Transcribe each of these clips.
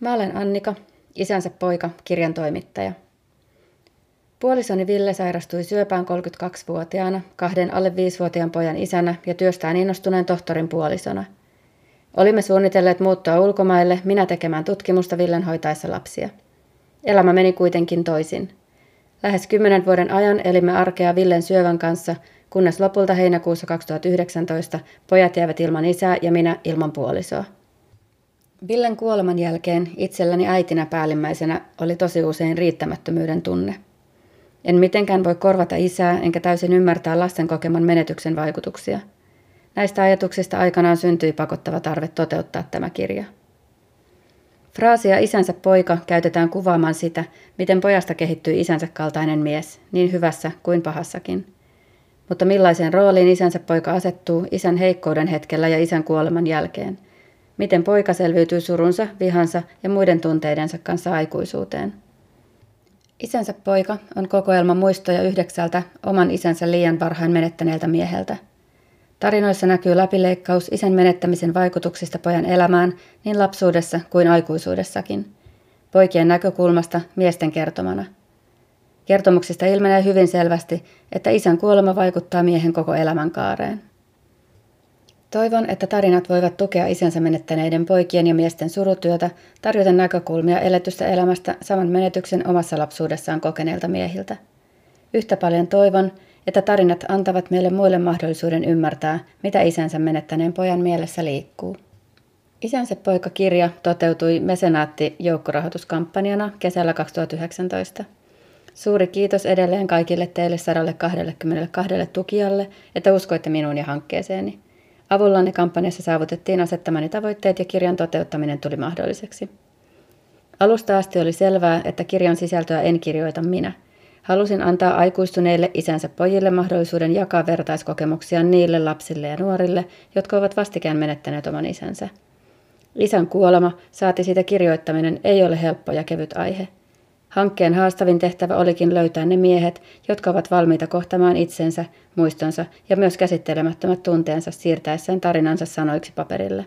Mä olen Annika, isänsä poika, kirjan toimittaja. Puolisoni Ville sairastui syöpään 32-vuotiaana, kahden alle 5-vuotiaan pojan isänä ja työstään innostuneen tohtorin puolisona. Olimme suunnitelleet muuttua ulkomaille, minä tekemään tutkimusta Villen hoitaessa lapsia. Elämä meni kuitenkin toisin. Lähes kymmenen vuoden ajan elimme arkea Villen syövän kanssa, kunnes lopulta heinäkuussa 2019 pojat jäivät ilman isää ja minä ilman puolisoa. Villen kuoleman jälkeen itselläni äitinä päällimmäisenä oli tosi usein riittämättömyyden tunne. En mitenkään voi korvata isää enkä täysin ymmärtää lasten kokeman menetyksen vaikutuksia. Näistä ajatuksista aikanaan syntyi pakottava tarve toteuttaa tämä kirja. Fraasia isänsä poika käytetään kuvaamaan sitä, miten pojasta kehittyi isänsä kaltainen mies, niin hyvässä kuin pahassakin. Mutta millaiseen rooliin isänsä poika asettuu isän heikkouden hetkellä ja isän kuoleman jälkeen? Miten poika selviytyy surunsa, vihansa ja muiden tunteidensa kanssa aikuisuuteen? Isänsä poika on kokoelma muistoja yhdeksältä oman isänsä liian varhain menettäneeltä mieheltä. Tarinoissa näkyy läpileikkaus isän menettämisen vaikutuksista pojan elämään niin lapsuudessa kuin aikuisuudessakin. Poikien näkökulmasta miesten kertomana. Kertomuksista ilmenee hyvin selvästi, että isän kuolema vaikuttaa miehen koko elämänkaareen. Toivon, että tarinat voivat tukea isänsä menettäneiden poikien ja miesten surutyötä, tarjoten näkökulmia eletystä elämästä saman menetyksen omassa lapsuudessaan kokeneilta miehiltä. Yhtä paljon toivon, että tarinat antavat meille muille mahdollisuuden ymmärtää, mitä isänsä menettäneen pojan mielessä liikkuu. Isänsä poika-kirja toteutui mesenaatti-joukkorahoituskampanjana kesällä 2019. Suuri kiitos edelleen kaikille teille 122 tukijalle, että uskoitte minuun ja hankkeeseeni. Avullanne kampanjassa saavutettiin asettamani tavoitteet ja kirjan toteuttaminen tuli mahdolliseksi. Alusta asti oli selvää, että kirjan sisältöä en kirjoita minä. Halusin antaa aikuistuneille isänsä pojille mahdollisuuden jakaa vertaiskokemuksia niille lapsille ja nuorille, jotka ovat vastikään menettäneet oman isänsä. Isän kuolema, saati siitä kirjoittaminen, ei ole helppo ja kevyt aihe. Hankkeen haastavin tehtävä olikin löytää ne miehet, jotka ovat valmiita kohtamaan itsensä, muistonsa ja myös käsittelemättömät tunteensa siirtäessään tarinansa sanoiksi paperille.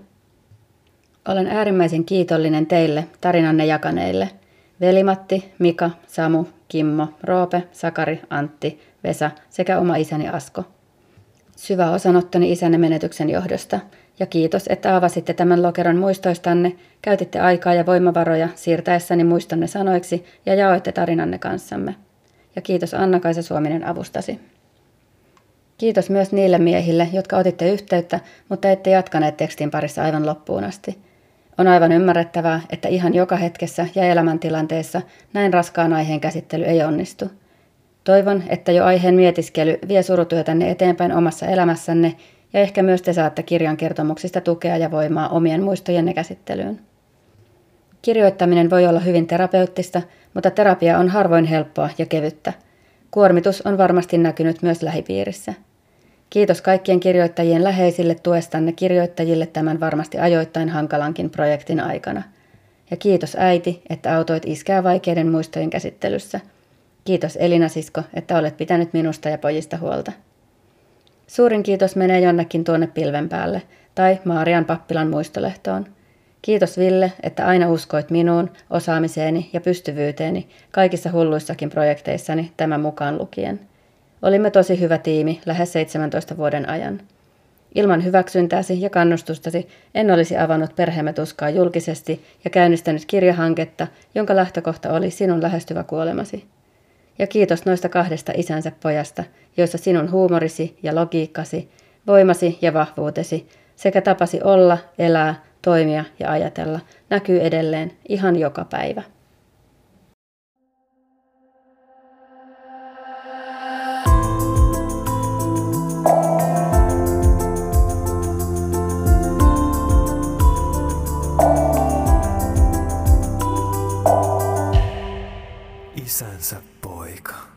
Olen äärimmäisen kiitollinen teille, tarinanne jakaneille. Velimatti, Mika, Samu, Kimmo, Roope, Sakari, Antti, Vesa sekä oma isäni Asko. Syvä osanottoni isänne menetyksen johdosta – ja kiitos, että avasitte tämän lokeron muistoistanne, käytitte aikaa ja voimavaroja siirtäessäni muistonne sanoiksi ja jaoitte tarinanne kanssamme. Ja kiitos Anna-Kaisa Suominen avustasi. Kiitos myös niille miehille, jotka otitte yhteyttä, mutta ette jatkaneet tekstin parissa aivan loppuun asti. On aivan ymmärrettävää, että ihan joka hetkessä ja elämäntilanteessa näin raskaan aiheen käsittely ei onnistu. Toivon, että jo aiheen mietiskely vie surutyötänne eteenpäin omassa elämässänne ja ehkä myös te saatte kirjan kertomuksista tukea ja voimaa omien muistojenne käsittelyyn. Kirjoittaminen voi olla hyvin terapeuttista, mutta terapia on harvoin helppoa ja kevyttä. Kuormitus on varmasti näkynyt myös lähipiirissä. Kiitos kaikkien kirjoittajien läheisille tuestanne kirjoittajille tämän varmasti ajoittain hankalankin projektin aikana. Ja kiitos äiti, että autoit iskää vaikeiden muistojen käsittelyssä. Kiitos Elina Sisko, että olet pitänyt minusta ja pojista huolta. Suurin kiitos menee jonnekin tuonne pilven päälle tai Maarian pappilan muistolehtoon. Kiitos Ville, että aina uskoit minuun, osaamiseeni ja pystyvyyteeni kaikissa hulluissakin projekteissani tämän mukaan lukien. Olimme tosi hyvä tiimi lähes 17 vuoden ajan. Ilman hyväksyntääsi ja kannustustasi en olisi avannut perheemme tuskaa julkisesti ja käynnistänyt kirjahanketta, jonka lähtökohta oli sinun lähestyvä kuolemasi ja kiitos noista kahdesta isänsä pojasta, joissa sinun huumorisi ja logiikkasi, voimasi ja vahvuutesi sekä tapasi olla, elää, toimia ja ajatella näkyy edelleen ihan joka päivä. isänsä Америка.